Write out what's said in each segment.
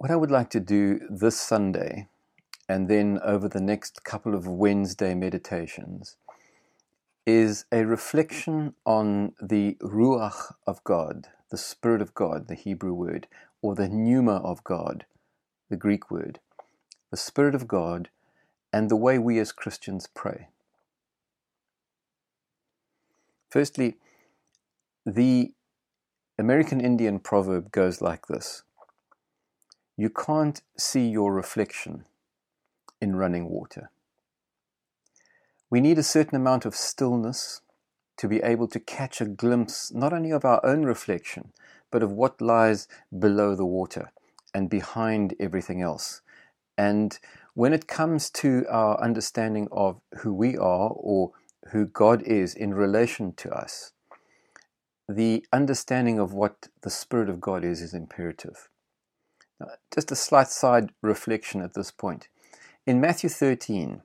What I would like to do this Sunday and then over the next couple of Wednesday meditations is a reflection on the Ruach of God, the Spirit of God, the Hebrew word, or the Pneuma of God, the Greek word, the Spirit of God, and the way we as Christians pray. Firstly, the American Indian proverb goes like this You can't see your reflection in running water. We need a certain amount of stillness to be able to catch a glimpse not only of our own reflection, but of what lies below the water and behind everything else. And when it comes to our understanding of who we are or who God is in relation to us, the understanding of what the Spirit of God is is imperative. Now, just a slight side reflection at this point. In Matthew 13,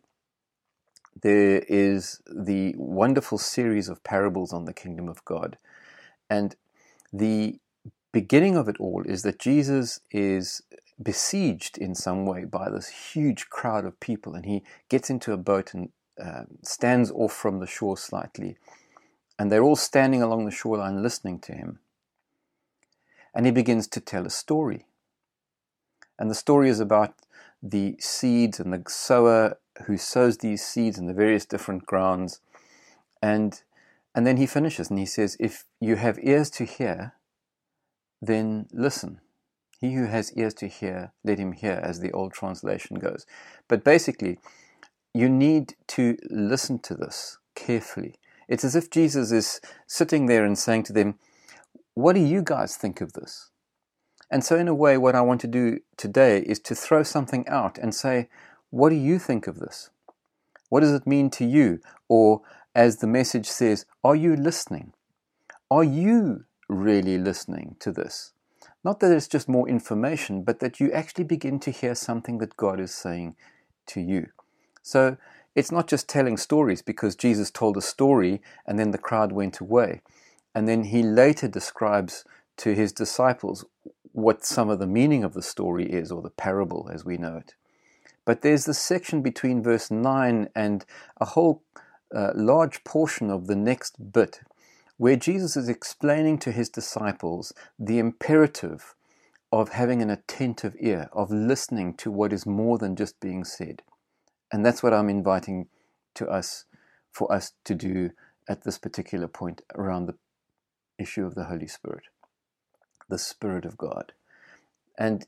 there is the wonderful series of parables on the kingdom of God. And the beginning of it all is that Jesus is besieged in some way by this huge crowd of people, and he gets into a boat and uh, stands off from the shore slightly. And they're all standing along the shoreline listening to him. And he begins to tell a story. And the story is about the seeds and the sower who sows these seeds in the various different grounds. And, and then he finishes and he says, If you have ears to hear, then listen. He who has ears to hear, let him hear, as the old translation goes. But basically, you need to listen to this carefully. It's as if Jesus is sitting there and saying to them, What do you guys think of this? And so, in a way, what I want to do today is to throw something out and say, What do you think of this? What does it mean to you? Or, as the message says, Are you listening? Are you really listening to this? Not that it's just more information, but that you actually begin to hear something that God is saying to you. So, it's not just telling stories because Jesus told a story and then the crowd went away. And then he later describes to his disciples what some of the meaning of the story is, or the parable as we know it. But there's the section between verse 9 and a whole uh, large portion of the next bit where Jesus is explaining to his disciples the imperative of having an attentive ear, of listening to what is more than just being said. And that's what I'm inviting to us for us to do at this particular point around the issue of the Holy Spirit the Spirit of God. And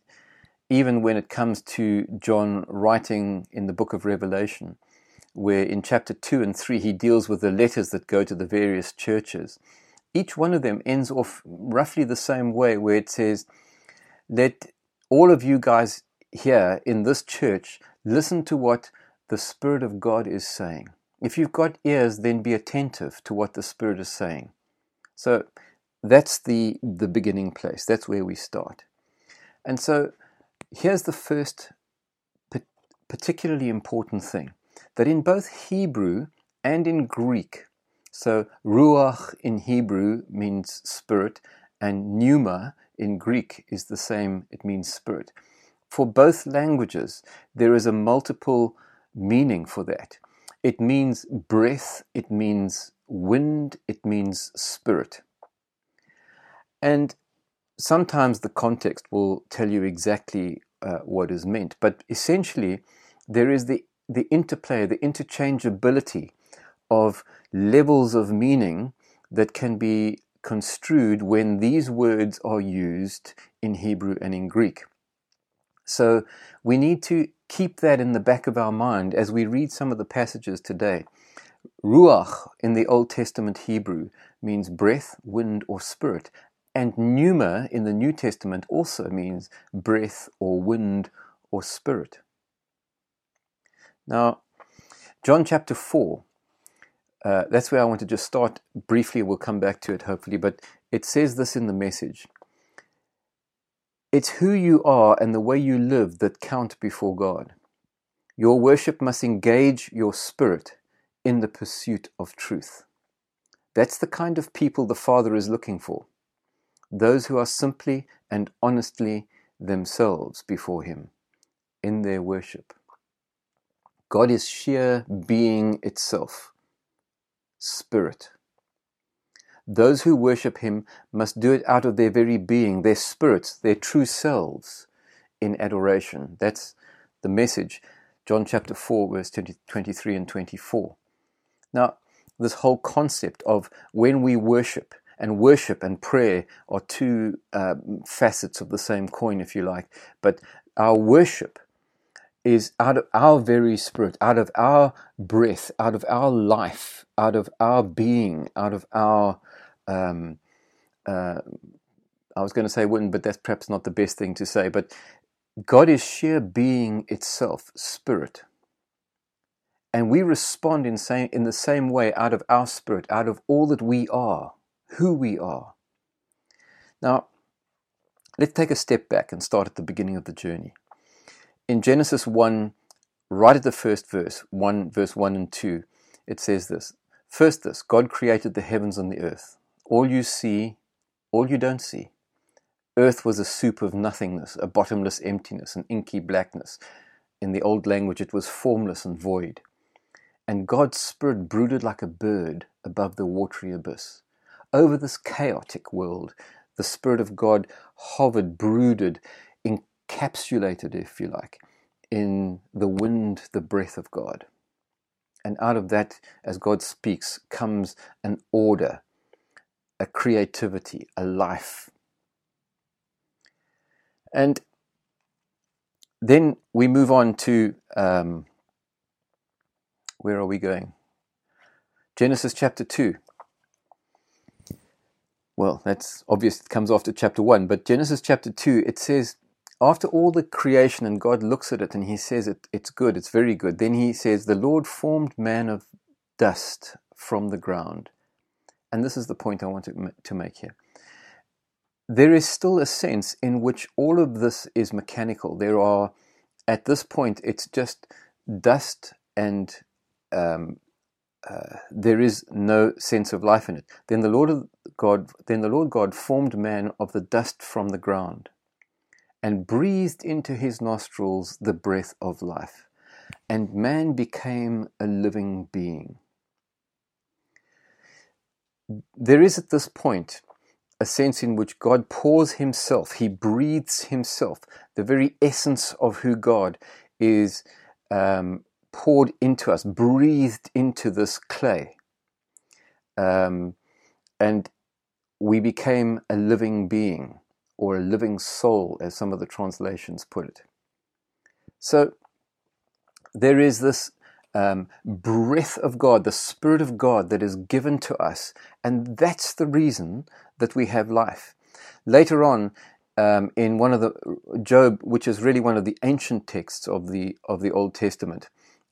even when it comes to John writing in the book of Revelation, where in chapter 2 and 3 he deals with the letters that go to the various churches, each one of them ends off roughly the same way, where it says, Let all of you guys here in this church listen to what the Spirit of God is saying. If you've got ears, then be attentive to what the Spirit is saying. So that's the, the beginning place. That's where we start. And so here's the first particularly important thing that in both Hebrew and in Greek, so ruach in Hebrew means spirit, and pneuma in Greek is the same, it means spirit. For both languages, there is a multiple meaning for that. It means breath, it means wind, it means spirit. And sometimes the context will tell you exactly uh, what is meant, but essentially, there is the, the interplay, the interchangeability of levels of meaning that can be construed when these words are used in Hebrew and in Greek. So we need to keep that in the back of our mind as we read some of the passages today. Ruach in the Old Testament Hebrew means breath, wind, or spirit, and pneuma in the New Testament also means breath or wind or spirit. Now, John chapter 4, uh, that's where I want to just start briefly. We'll come back to it hopefully, but it says this in the message It's who you are and the way you live that count before God. Your worship must engage your spirit in the pursuit of truth. That's the kind of people the Father is looking for those who are simply and honestly themselves before Him in their worship. God is sheer being itself, spirit. Those who worship Him must do it out of their very being, their spirits, their true selves in adoration. That's the message. John chapter 4, verse 20, 23 and 24. Now, this whole concept of when we worship, and worship and prayer are two uh, facets of the same coin, if you like. But our worship is out of our very spirit, out of our breath, out of our life, out of our being, out of our. Um, uh, I was going to say wouldn't, but that's perhaps not the best thing to say. But God is sheer being itself, spirit. And we respond in, same, in the same way out of our spirit, out of all that we are, who we are. Now, let's take a step back and start at the beginning of the journey. In Genesis 1, right at the first verse, 1 verse 1 and 2, it says this. First this, God created the heavens and the earth. All you see, all you don't see. Earth was a soup of nothingness, a bottomless emptiness, an inky blackness. In the old language, it was formless and void. And God's Spirit brooded like a bird above the watery abyss. Over this chaotic world, the Spirit of God hovered, brooded, encapsulated, if you like, in the wind, the breath of God. And out of that, as God speaks, comes an order, a creativity, a life, and then we move on to um, where are we going? Genesis chapter 2. Well, that's obvious, it comes after chapter 1, but Genesis chapter 2, it says, after all the creation, and God looks at it and he says it, it's good, it's very good. Then he says, The Lord formed man of dust from the ground. And this is the point I want to, to make here there is still a sense in which all of this is mechanical. There are, at this point, it's just dust and um, uh, there is no sense of life in it. Then the Lord God, then the Lord God formed man of the dust from the ground, and breathed into his nostrils the breath of life, and man became a living being. There is at this point a sense in which God pours Himself, He breathes Himself. The very essence of who God is um, poured into us, breathed into this clay. Um, and we became a living being, or a living soul, as some of the translations put it. So there is this um, breath of God, the Spirit of God that is given to us. And that's the reason that we have life. Later on, um, in one of the Job, which is really one of the ancient texts of the of the Old Testament,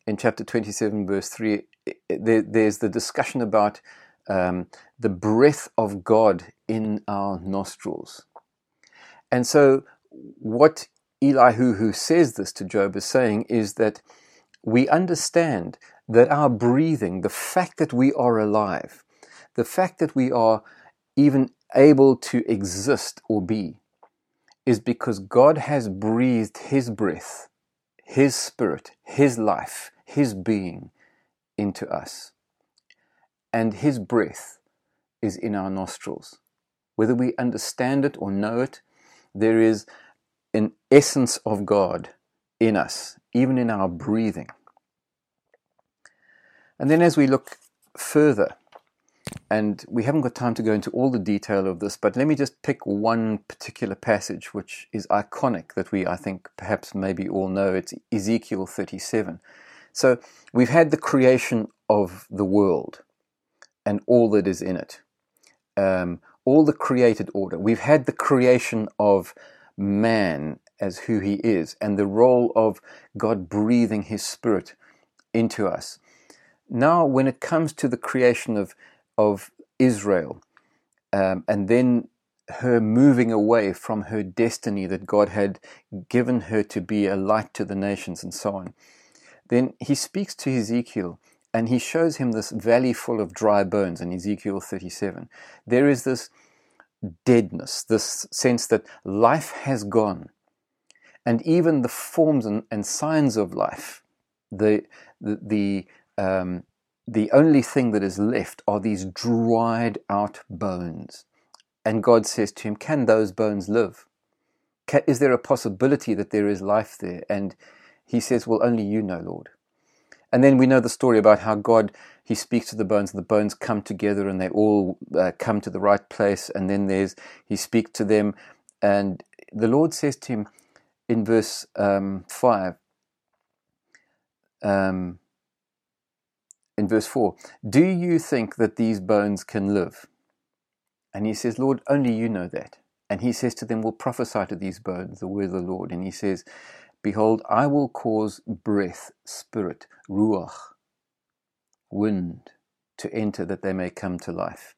in chapter 27, verse 3, there, there's the discussion about um, the breath of God in our nostrils. And so, what Elihu, who says this to Job, is saying is that we understand that our breathing, the fact that we are alive, the fact that we are even able to exist or be, is because God has breathed His breath, His spirit, His life, His being into us. And His breath is in our nostrils. Whether we understand it or know it, there is an essence of God in us, even in our breathing. And then as we look further, and we haven't got time to go into all the detail of this, but let me just pick one particular passage which is iconic that we, I think, perhaps maybe all know. It's Ezekiel 37. So we've had the creation of the world and all that is in it, um, all the created order. We've had the creation of man as who he is and the role of God breathing his spirit into us. Now, when it comes to the creation of of Israel, um, and then her moving away from her destiny that God had given her to be a light to the nations and so on. Then he speaks to Ezekiel and he shows him this valley full of dry bones in Ezekiel 37. There is this deadness, this sense that life has gone. and even the forms and, and signs of life, the the the, um, the only thing that is left are these dried out bones. And God says to him, "Can those bones live? Is there a possibility that there is life there?" And he says, "Well, only you know, Lord." And then we know the story about how God he speaks to the bones, and the bones come together, and they all uh, come to the right place. And then there's he speaks to them, and the Lord says to him in verse um, five, um, in verse four, "Do you think that these bones can live?" And he says, "Lord, only you know that." And he says to them, "Will prophesy to these bones the word of the Lord." And he says, "Behold, I will cause breath, spirit, ruach." wind to enter that they may come to life.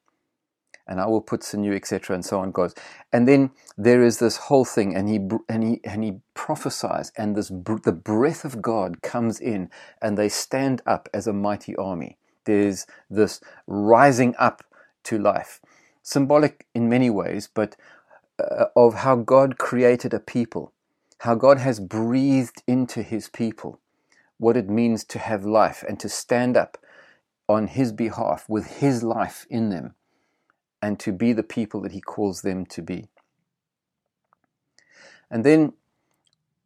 And I will put sinew, etc., and so on goes. And then there is this whole thing, and he and he and he prophesies, and this the breath of God comes in, and they stand up as a mighty army. There's this rising up to life, symbolic in many ways, but uh, of how God created a people, how God has breathed into His people, what it means to have life and to stand up on His behalf with His life in them and to be the people that He calls them to be. And then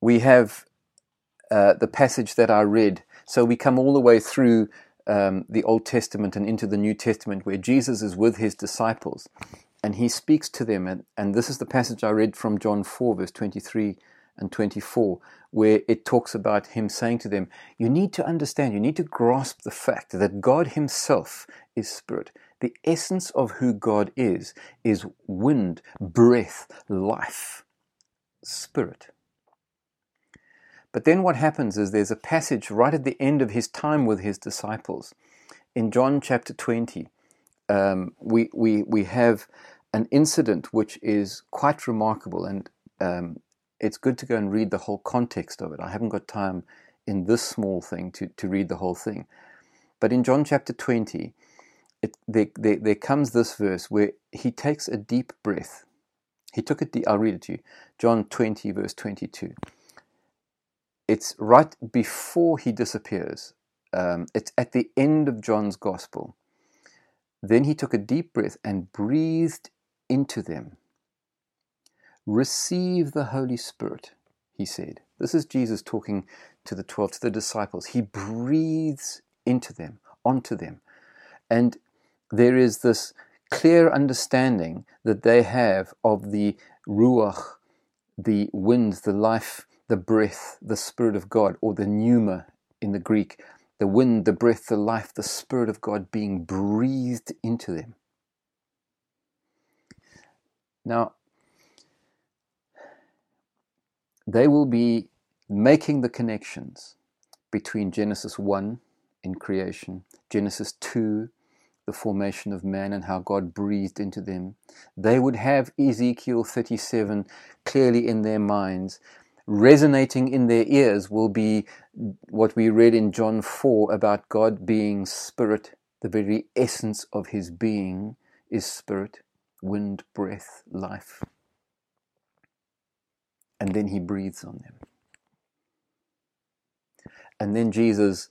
we have uh, the passage that I read. So we come all the way through um, the Old Testament and into the New Testament where Jesus is with His disciples and He speaks to them. And, and this is the passage I read from John 4, verse 23 and 24, where it talks about him saying to them, You need to understand, you need to grasp the fact that God Himself is Spirit. The essence of who God is is wind, breath, life, Spirit. But then what happens is there's a passage right at the end of his time with his disciples. In John chapter 20, um, we, we, we have an incident which is quite remarkable. And um, it's good to go and read the whole context of it. I haven't got time in this small thing to, to read the whole thing. But in John chapter 20, it, there, there, there comes this verse where he takes a deep breath. He took it, I'll read it to you. John 20, verse 22. It's right before he disappears. Um, it's at the end of John's gospel. Then he took a deep breath and breathed into them Receive the Holy Spirit, he said. This is Jesus talking to the 12, to the disciples. He breathes into them, onto them. And there is this clear understanding that they have of the Ruach, the wind, the life, the breath, the Spirit of God, or the pneuma in the Greek, the wind, the breath, the life, the Spirit of God being breathed into them. Now, they will be making the connections between Genesis 1 in creation, Genesis 2, the formation of man and how God breathed into them. They would have Ezekiel 37 clearly in their minds. Resonating in their ears will be what we read in John 4 about God being spirit. The very essence of his being is spirit, wind, breath, life and then he breathes on them. And then Jesus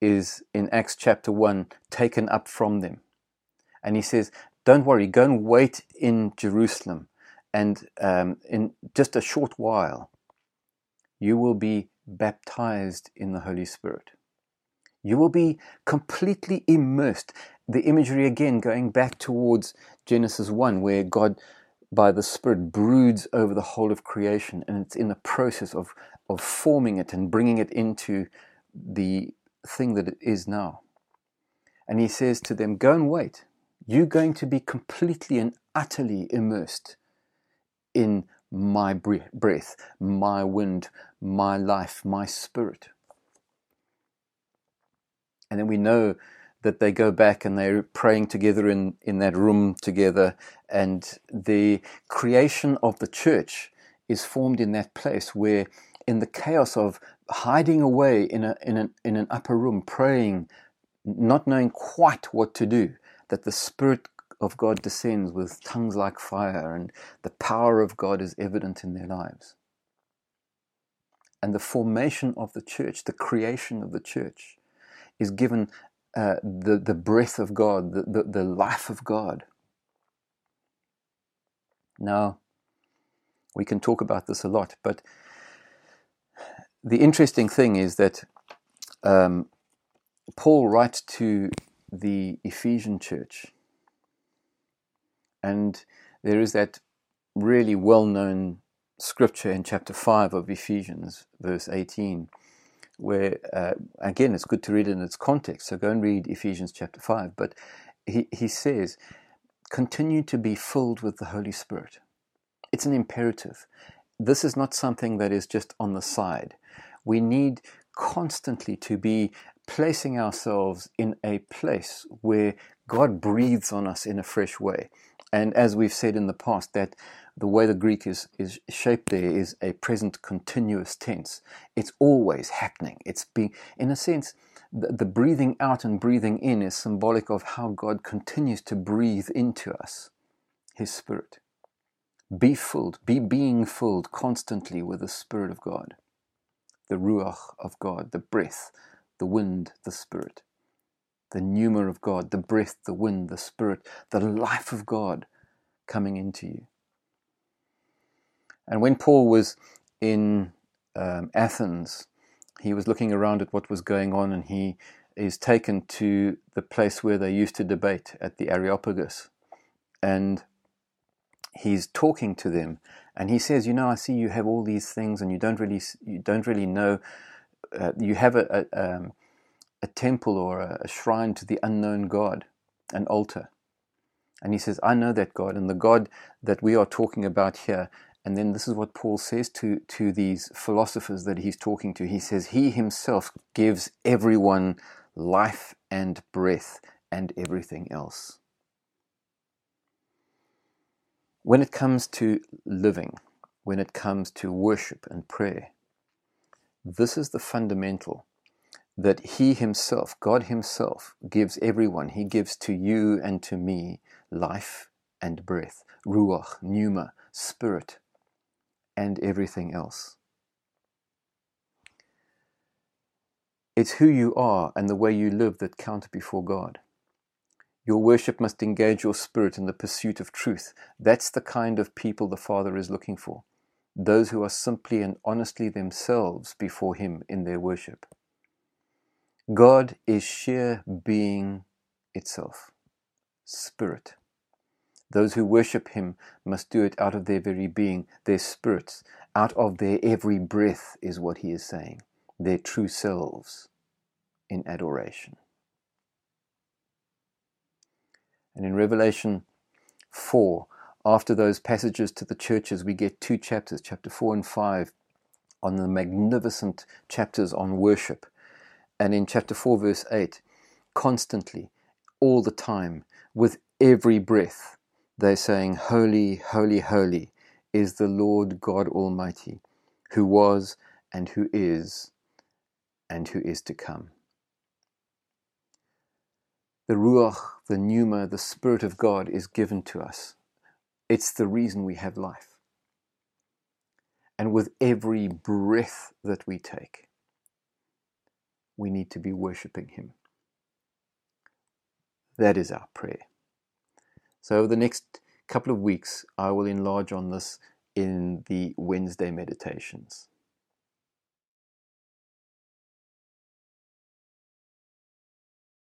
is in Acts chapter 1 taken up from them. And he says, Don't worry, go and wait in Jerusalem. And um, in just a short while, you will be baptized in the Holy Spirit. You will be completely immersed. The imagery again going back towards Genesis 1, where God by the Spirit broods over the whole of creation, and it's in the process of, of forming it and bringing it into the thing that it is now. And he says to them, Go and wait. You're going to be completely and utterly immersed in my breath, my wind, my life, my spirit. And then we know that they go back and they're praying together in, in that room together. And the creation of the church is formed in that place where, in the chaos of hiding away in, a, in, an, in an upper room, praying, not knowing quite what to do, that the Spirit of God descends with tongues like fire and the power of God is evident in their lives. and the formation of the church, the creation of the church, is given uh, the, the breath of God, the, the, the life of God. Now, we can talk about this a lot, but the interesting thing is that um, Paul writes to the Ephesian church, and there is that really well known scripture in chapter 5 of Ephesians, verse 18, where, uh, again, it's good to read in its context. So go and read Ephesians chapter 5. But he, he says, continue to be filled with the Holy Spirit. It's an imperative. This is not something that is just on the side. We need constantly to be placing ourselves in a place where God breathes on us in a fresh way. And as we've said in the past, that the way the Greek is, is shaped there is a present continuous tense. It's always happening. It's being, in a sense, the, the breathing out and breathing in is symbolic of how God continues to breathe into us His Spirit. Be filled, be being filled constantly with the Spirit of God, the Ruach of God, the breath, the wind, the Spirit, the pneuma of God, the breath, the wind, the Spirit, the life of God coming into you. And when Paul was in um, Athens, he was looking around at what was going on and he is taken to the place where they used to debate at the Areopagus. And he's talking to them and he says, "You know, I see you have all these things and you don't really you don't really know uh, you have a a, um, a temple or a, a shrine to the unknown God, an altar." And he says, I know that God, and the God that we are talking about here and then this is what Paul says to, to these philosophers that he's talking to. He says, He himself gives everyone life and breath and everything else. When it comes to living, when it comes to worship and prayer, this is the fundamental that He Himself, God Himself, gives everyone. He gives to you and to me life and breath, ruach, pneuma, spirit, and everything else. It's who you are and the way you live that count before God. Your worship must engage your spirit in the pursuit of truth. That's the kind of people the Father is looking for. Those who are simply and honestly themselves before Him in their worship. God is sheer being itself, spirit. Those who worship him must do it out of their very being, their spirits, out of their every breath, is what he is saying, their true selves in adoration. And in Revelation 4, after those passages to the churches, we get two chapters, chapter 4 and 5, on the magnificent chapters on worship. And in chapter 4, verse 8, constantly, all the time, with every breath, they're saying, Holy, holy, holy is the Lord God Almighty, who was and who is and who is to come. The Ruach, the Pneuma, the Spirit of God is given to us. It's the reason we have life. And with every breath that we take, we need to be worshipping Him. That is our prayer. So, over the next couple of weeks, I will enlarge on this in the Wednesday meditations.